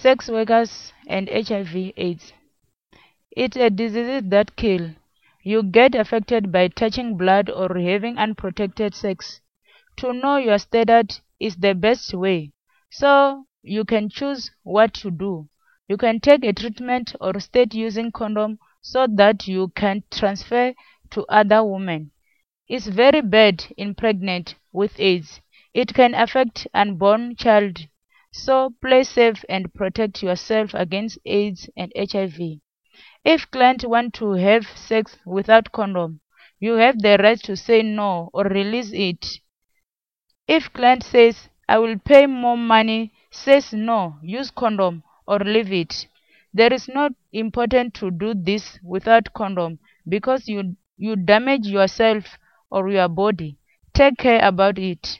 sex workers and HIV AIDS. It's a disease that kill. You get affected by touching blood or having unprotected sex. To know your status is the best way. So you can choose what to do. You can take a treatment or start using condom so that you can transfer to other women. It's very bad in pregnant with AIDS. It can affect unborn child. So play safe and protect yourself against AIDS and HIV. If client want to have sex without condom, you have the right to say no or release it. If client says, I will pay more money, says no, use condom or leave it. There is not important to do this without condom because you you damage yourself or your body. Take care about it.